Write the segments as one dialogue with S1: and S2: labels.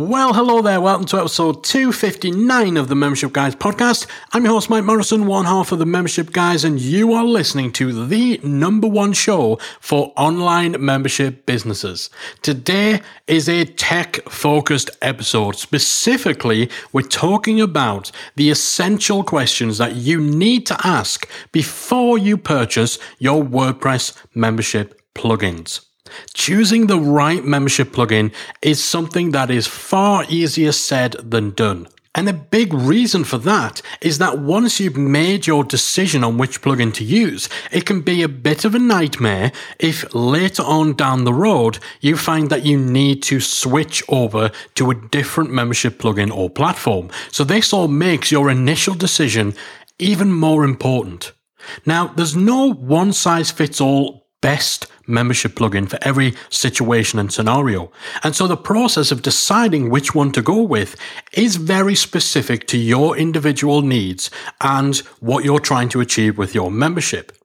S1: Well, hello there. Welcome to episode 259 of the Membership Guys podcast. I'm your host, Mike Morrison, one half of the Membership Guys, and you are listening to the number one show for online membership businesses. Today is a tech focused episode. Specifically, we're talking about the essential questions that you need to ask before you purchase your WordPress membership plugins. Choosing the right membership plugin is something that is far easier said than done. And a big reason for that is that once you've made your decision on which plugin to use, it can be a bit of a nightmare if later on down the road you find that you need to switch over to a different membership plugin or platform. So this all makes your initial decision even more important. Now, there's no one size fits all best membership plugin for every situation and scenario. And so the process of deciding which one to go with is very specific to your individual needs and what you're trying to achieve with your membership.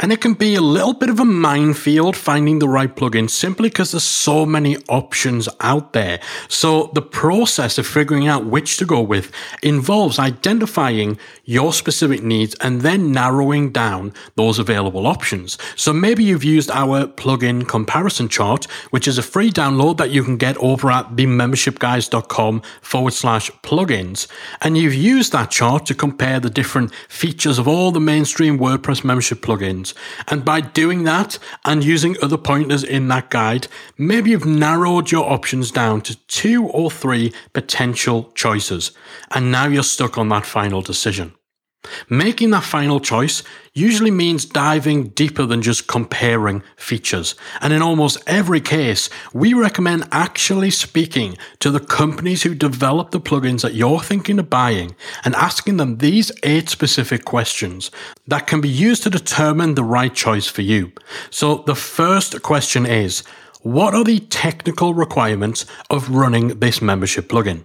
S1: And it can be a little bit of a minefield finding the right plugin simply because there's so many options out there. So the process of figuring out which to go with involves identifying your specific needs and then narrowing down those available options. So maybe you've used our plugin comparison chart, which is a free download that you can get over at themembershipguys.com forward slash plugins. And you've used that chart to compare the different features of all the mainstream WordPress membership plugins. And by doing that and using other pointers in that guide, maybe you've narrowed your options down to two or three potential choices. And now you're stuck on that final decision. Making that final choice usually means diving deeper than just comparing features. And in almost every case, we recommend actually speaking to the companies who develop the plugins that you're thinking of buying and asking them these eight specific questions that can be used to determine the right choice for you. So the first question is, what are the technical requirements of running this membership plugin?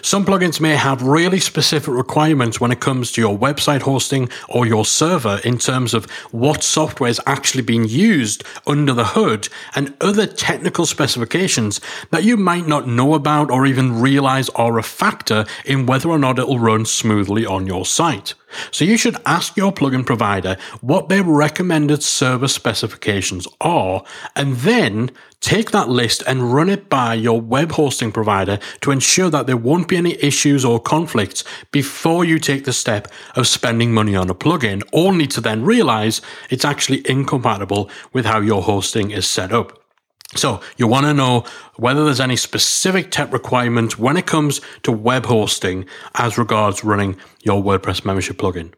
S1: Some plugins may have really specific requirements when it comes to your website hosting or your server in terms of what software is actually being used under the hood and other technical specifications that you might not know about or even realize are a factor in whether or not it'll run smoothly on your site. So you should ask your plugin provider what their recommended server specifications are, and then take that list and run it by your web hosting provider to ensure that there won't be any issues or conflicts before you take the step of spending money on a plugin, only to then realize it's actually incompatible with how your hosting is set up. So you want to know whether there's any specific tech requirements when it comes to web hosting as regards running your WordPress membership plugin.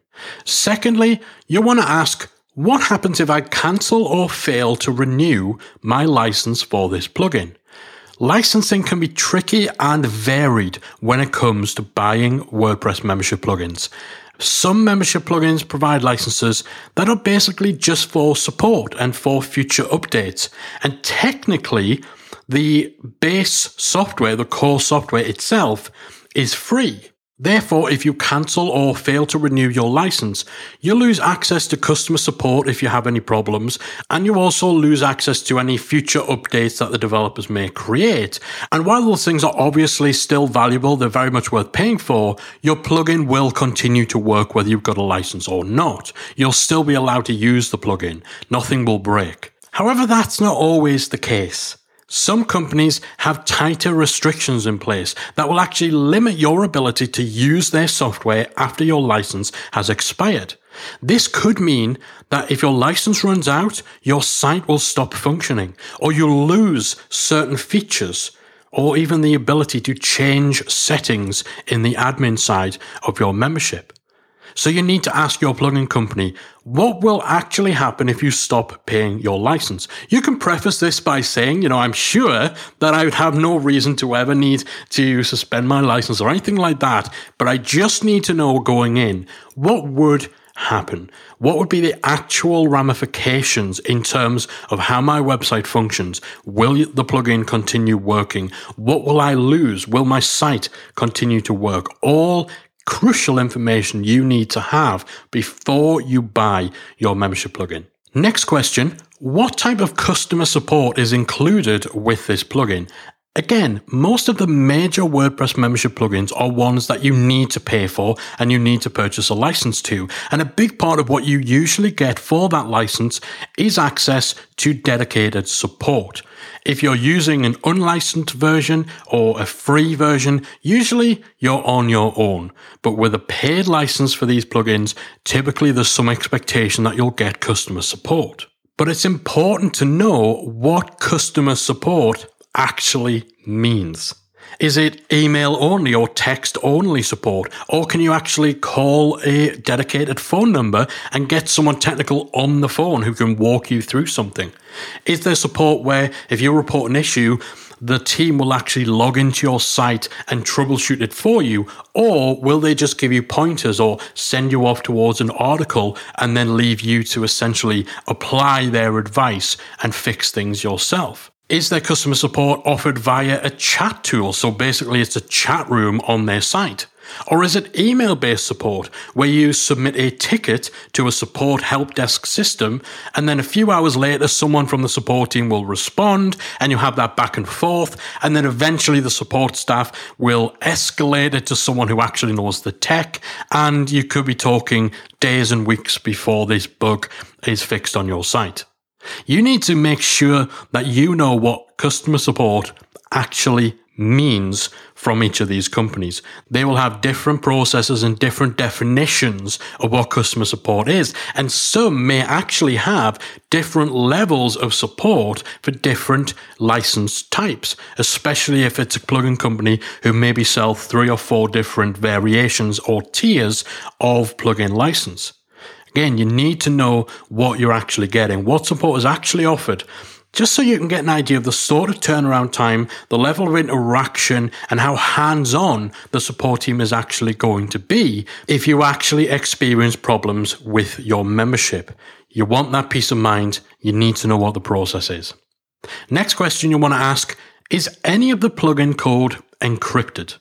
S1: Secondly, you want to ask what happens if I cancel or fail to renew my license for this plugin? Licensing can be tricky and varied when it comes to buying WordPress membership plugins. Some membership plugins provide licenses that are basically just for support and for future updates. And technically, the base software, the core software itself, is free. Therefore, if you cancel or fail to renew your license, you lose access to customer support if you have any problems, and you also lose access to any future updates that the developers may create. And while those things are obviously still valuable, they're very much worth paying for, your plugin will continue to work whether you've got a license or not. You'll still be allowed to use the plugin. Nothing will break. However, that's not always the case. Some companies have tighter restrictions in place that will actually limit your ability to use their software after your license has expired. This could mean that if your license runs out, your site will stop functioning, or you'll lose certain features, or even the ability to change settings in the admin side of your membership. So you need to ask your plugin company what will actually happen if you stop paying your license. You can preface this by saying, you know, I'm sure that I would have no reason to ever need to suspend my license or anything like that, but I just need to know going in what would happen? What would be the actual ramifications in terms of how my website functions? Will the plugin continue working? What will I lose? Will my site continue to work? All crucial information you need to have before you buy your membership plugin. Next question What type of customer support is included with this plugin? Again, most of the major WordPress membership plugins are ones that you need to pay for and you need to purchase a license to. And a big part of what you usually get for that license is access to dedicated support. If you're using an unlicensed version or a free version, usually you're on your own. But with a paid license for these plugins, typically there's some expectation that you'll get customer support. But it's important to know what customer support actually means. Is it email only or text only support? Or can you actually call a dedicated phone number and get someone technical on the phone who can walk you through something? Is there support where if you report an issue, the team will actually log into your site and troubleshoot it for you? Or will they just give you pointers or send you off towards an article and then leave you to essentially apply their advice and fix things yourself? Is their customer support offered via a chat tool? So basically, it's a chat room on their site. Or is it email based support where you submit a ticket to a support help desk system and then a few hours later someone from the support team will respond and you have that back and forth and then eventually the support staff will escalate it to someone who actually knows the tech and you could be talking days and weeks before this bug is fixed on your site. You need to make sure that you know what customer support actually means from each of these companies. They will have different processes and different definitions of what customer support is. And some may actually have different levels of support for different license types, especially if it's a plugin company who maybe sell three or four different variations or tiers of plugin license. Again, you need to know what you're actually getting, what support is actually offered, just so you can get an idea of the sort of turnaround time, the level of interaction, and how hands on the support team is actually going to be if you actually experience problems with your membership. You want that peace of mind, you need to know what the process is. Next question you want to ask is any of the plugin code encrypted?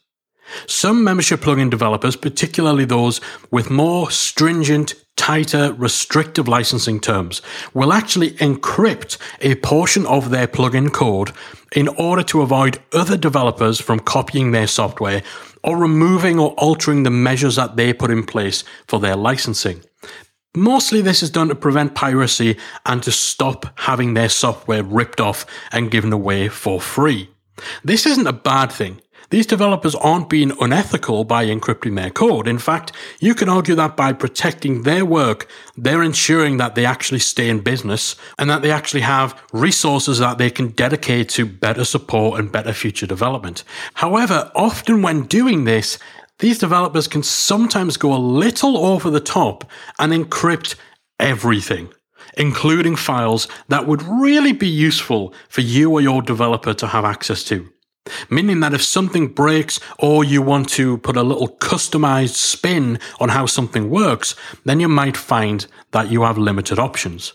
S1: Some membership plugin developers, particularly those with more stringent tighter, restrictive licensing terms will actually encrypt a portion of their plugin code in order to avoid other developers from copying their software or removing or altering the measures that they put in place for their licensing. Mostly this is done to prevent piracy and to stop having their software ripped off and given away for free. This isn't a bad thing. These developers aren't being unethical by encrypting their code. In fact, you can argue that by protecting their work, they're ensuring that they actually stay in business and that they actually have resources that they can dedicate to better support and better future development. However, often when doing this, these developers can sometimes go a little over the top and encrypt everything including files that would really be useful for you or your developer to have access to. Meaning that if something breaks or you want to put a little customized spin on how something works, then you might find that you have limited options.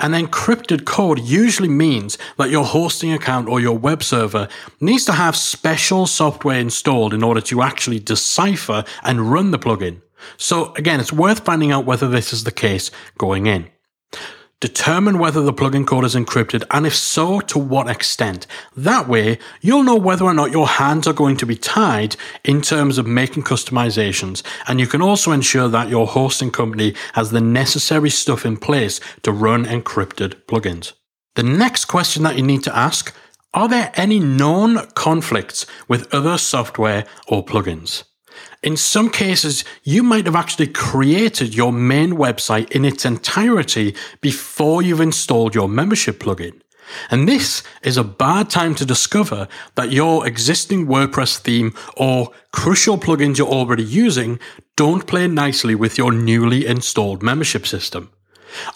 S1: An encrypted code usually means that your hosting account or your web server needs to have special software installed in order to actually decipher and run the plugin. So again, it's worth finding out whether this is the case going in. Determine whether the plugin code is encrypted and if so, to what extent. That way, you'll know whether or not your hands are going to be tied in terms of making customizations, and you can also ensure that your hosting company has the necessary stuff in place to run encrypted plugins. The next question that you need to ask are there any known conflicts with other software or plugins? In some cases, you might have actually created your main website in its entirety before you've installed your membership plugin. And this is a bad time to discover that your existing WordPress theme or crucial plugins you're already using don't play nicely with your newly installed membership system.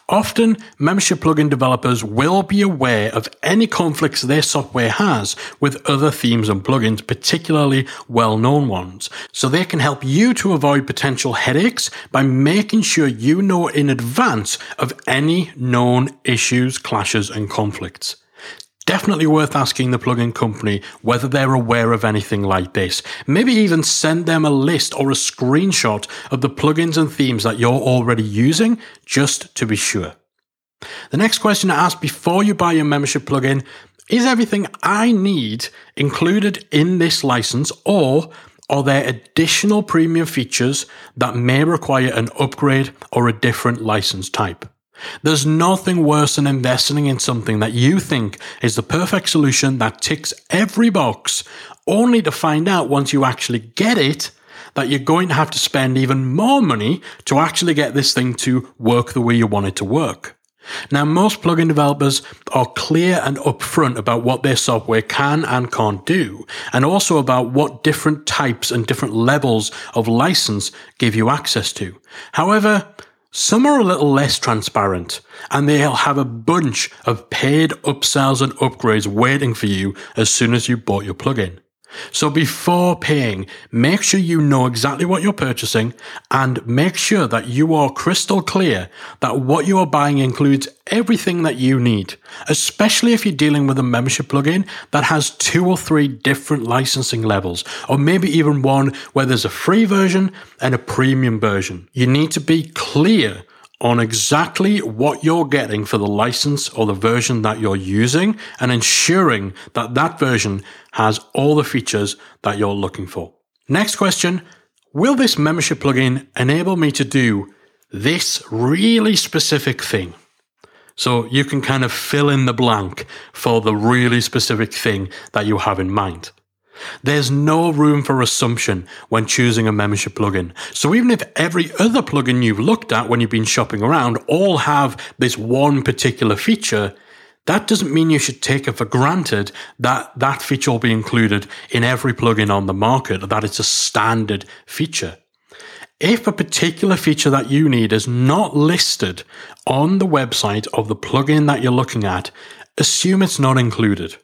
S1: Often, membership plugin developers will be aware of any conflicts their software has with other themes and plugins, particularly well known ones, so they can help you to avoid potential headaches by making sure you know in advance of any known issues, clashes, and conflicts. Definitely worth asking the plugin company whether they're aware of anything like this. Maybe even send them a list or a screenshot of the plugins and themes that you're already using just to be sure. The next question to ask before you buy your membership plugin is everything I need included in this license or are there additional premium features that may require an upgrade or a different license type? There's nothing worse than investing in something that you think is the perfect solution that ticks every box, only to find out once you actually get it that you're going to have to spend even more money to actually get this thing to work the way you want it to work. Now, most plugin developers are clear and upfront about what their software can and can't do, and also about what different types and different levels of license give you access to. However, some are a little less transparent, and they'll have a bunch of paid upsells and upgrades waiting for you as soon as you bought your plugin. So before paying, make sure you know exactly what you're purchasing and make sure that you are crystal clear that what you are buying includes everything that you need, especially if you're dealing with a membership plugin that has two or three different licensing levels, or maybe even one where there's a free version and a premium version. You need to be clear on exactly what you're getting for the license or the version that you're using and ensuring that that version has all the features that you're looking for. Next question Will this membership plugin enable me to do this really specific thing? So you can kind of fill in the blank for the really specific thing that you have in mind. There's no room for assumption when choosing a membership plugin. So even if every other plugin you've looked at when you've been shopping around all have this one particular feature, that doesn't mean you should take it for granted that that feature will be included in every plugin on the market, that it's a standard feature. If a particular feature that you need is not listed on the website of the plugin that you're looking at, assume it's not included.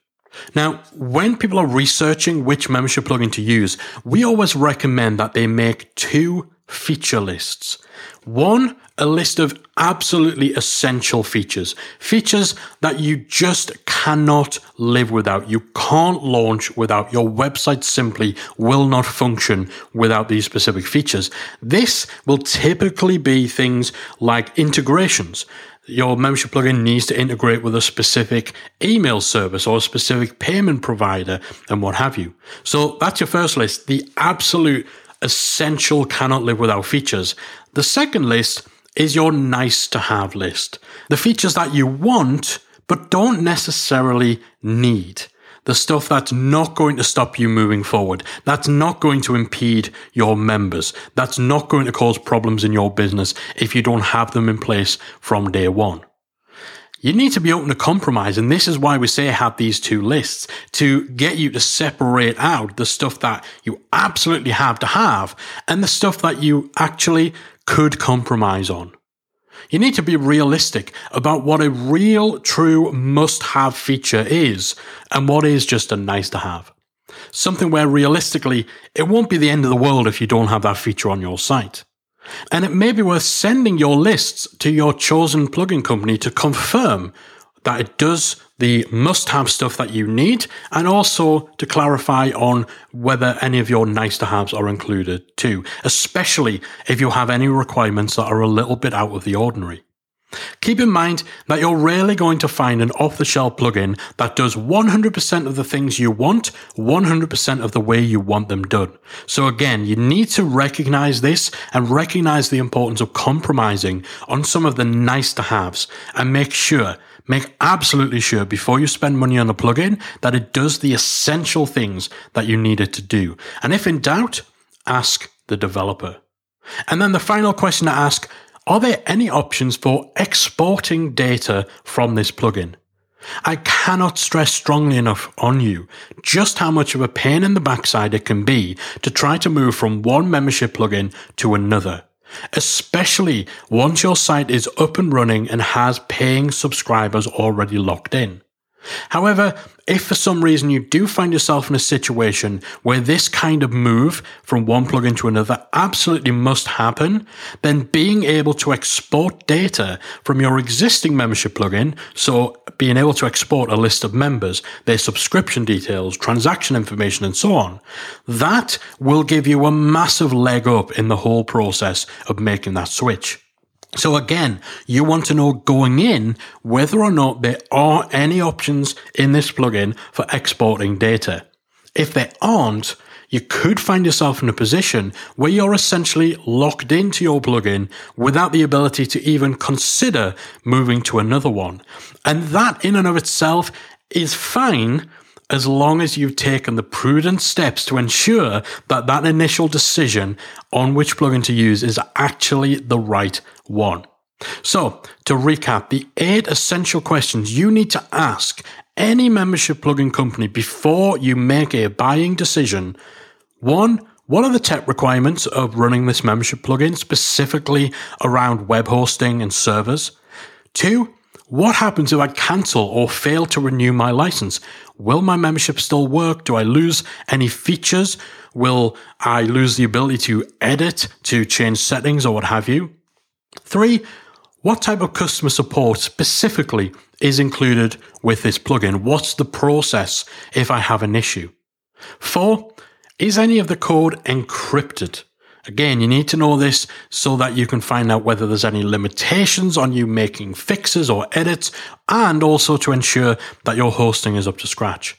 S1: Now, when people are researching which membership plugin to use, we always recommend that they make two feature lists. One, a list of absolutely essential features, features that you just cannot live without. You can't launch without. Your website simply will not function without these specific features. This will typically be things like integrations your membership plugin needs to integrate with a specific email service or a specific payment provider and what have you. So that's your first list, the absolute essential cannot live without features. The second list is your nice to have list. The features that you want, but don't necessarily need the stuff that's not going to stop you moving forward, that's not going to impede your members, that's not going to cause problems in your business if you don't have them in place from day one. You need to be open to compromise, and this is why we say have these two lists to get you to separate out the stuff that you absolutely have to have and the stuff that you actually could compromise on. You need to be realistic about what a real, true must have feature is and what is just a nice to have. Something where realistically, it won't be the end of the world if you don't have that feature on your site. And it may be worth sending your lists to your chosen plugin company to confirm that it does the must have stuff that you need, and also to clarify on whether any of your nice to haves are included too, especially if you have any requirements that are a little bit out of the ordinary. Keep in mind that you're rarely going to find an off the shelf plugin that does 100% of the things you want, 100% of the way you want them done. So again, you need to recognize this and recognize the importance of compromising on some of the nice to haves and make sure Make absolutely sure before you spend money on a plugin that it does the essential things that you need it to do. And if in doubt, ask the developer. And then the final question to ask are there any options for exporting data from this plugin? I cannot stress strongly enough on you just how much of a pain in the backside it can be to try to move from one membership plugin to another especially once your site is up and running and has paying subscribers already locked in. However, if for some reason you do find yourself in a situation where this kind of move from one plugin to another absolutely must happen, then being able to export data from your existing membership plugin, so being able to export a list of members, their subscription details, transaction information, and so on, that will give you a massive leg up in the whole process of making that switch. So again, you want to know going in whether or not there are any options in this plugin for exporting data. If there aren't, you could find yourself in a position where you're essentially locked into your plugin without the ability to even consider moving to another one. And that in and of itself is fine as long as you've taken the prudent steps to ensure that that initial decision on which plugin to use is actually the right one. So, to recap, the eight essential questions you need to ask any membership plugin company before you make a buying decision. One, what are the tech requirements of running this membership plugin, specifically around web hosting and servers? Two, what happens if I cancel or fail to renew my license? Will my membership still work? Do I lose any features? Will I lose the ability to edit, to change settings, or what have you? Three, what type of customer support specifically is included with this plugin? What's the process if I have an issue? Four, is any of the code encrypted? Again, you need to know this so that you can find out whether there's any limitations on you making fixes or edits, and also to ensure that your hosting is up to scratch.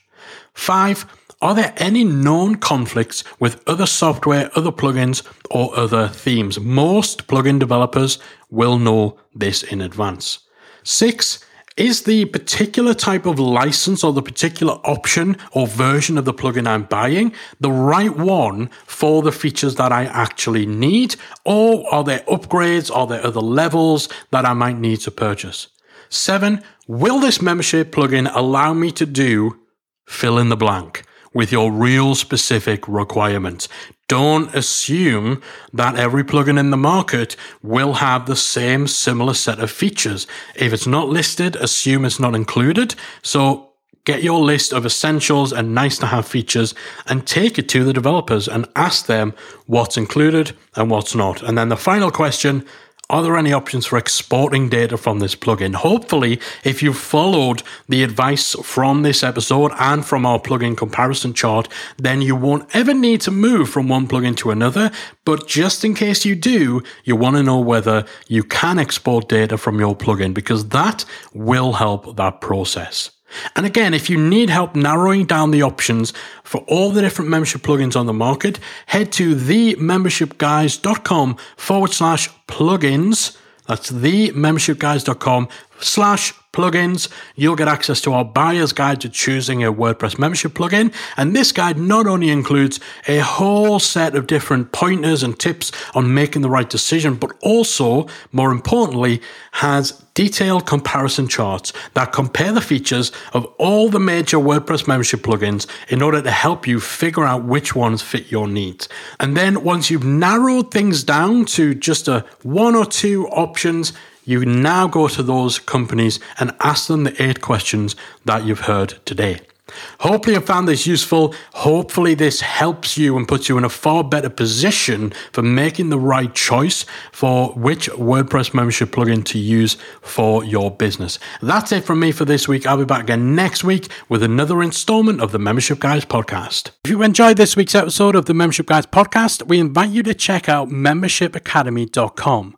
S1: Five, are there any known conflicts with other software, other plugins, or other themes? Most plugin developers will know this in advance. Six, is the particular type of license or the particular option or version of the plugin I'm buying the right one for the features that I actually need? Or are there upgrades? Are there other levels that I might need to purchase? Seven, will this membership plugin allow me to do fill in the blank? With your real specific requirements. Don't assume that every plugin in the market will have the same similar set of features. If it's not listed, assume it's not included. So get your list of essentials and nice to have features and take it to the developers and ask them what's included and what's not. And then the final question are there any options for exporting data from this plugin? Hopefully, if you've followed the advice from this episode and from our plugin comparison chart, then you won't ever need to move from one plugin to another. But just in case you do, you want to know whether you can export data from your plugin because that will help that process. And again, if you need help narrowing down the options for all the different membership plugins on the market, head to themembershipguys.com forward slash plugins. That's themembershipguys.com slash plugins, you'll get access to our buyer's guide to choosing a WordPress membership plugin. And this guide not only includes a whole set of different pointers and tips on making the right decision, but also, more importantly, has detailed comparison charts that compare the features of all the major WordPress membership plugins in order to help you figure out which ones fit your needs. And then once you've narrowed things down to just a one or two options, you now go to those companies and ask them the eight questions that you've heard today. Hopefully, you found this useful. Hopefully, this helps you and puts you in a far better position for making the right choice for which WordPress membership plugin to use for your business. That's it from me for this week. I'll be back again next week with another installment of the Membership Guys podcast. If you enjoyed this week's episode of the Membership Guys podcast, we invite you to check out membershipacademy.com.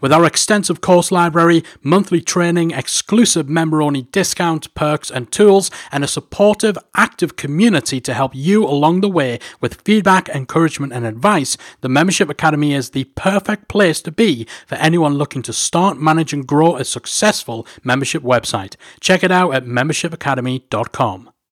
S1: With our extensive course library, monthly training, exclusive member only discounts, perks, and tools, and a supportive, active community to help you along the way with feedback, encouragement, and advice, the Membership Academy is the perfect place to be for anyone looking to start, manage, and grow a successful membership website. Check it out at membershipacademy.com.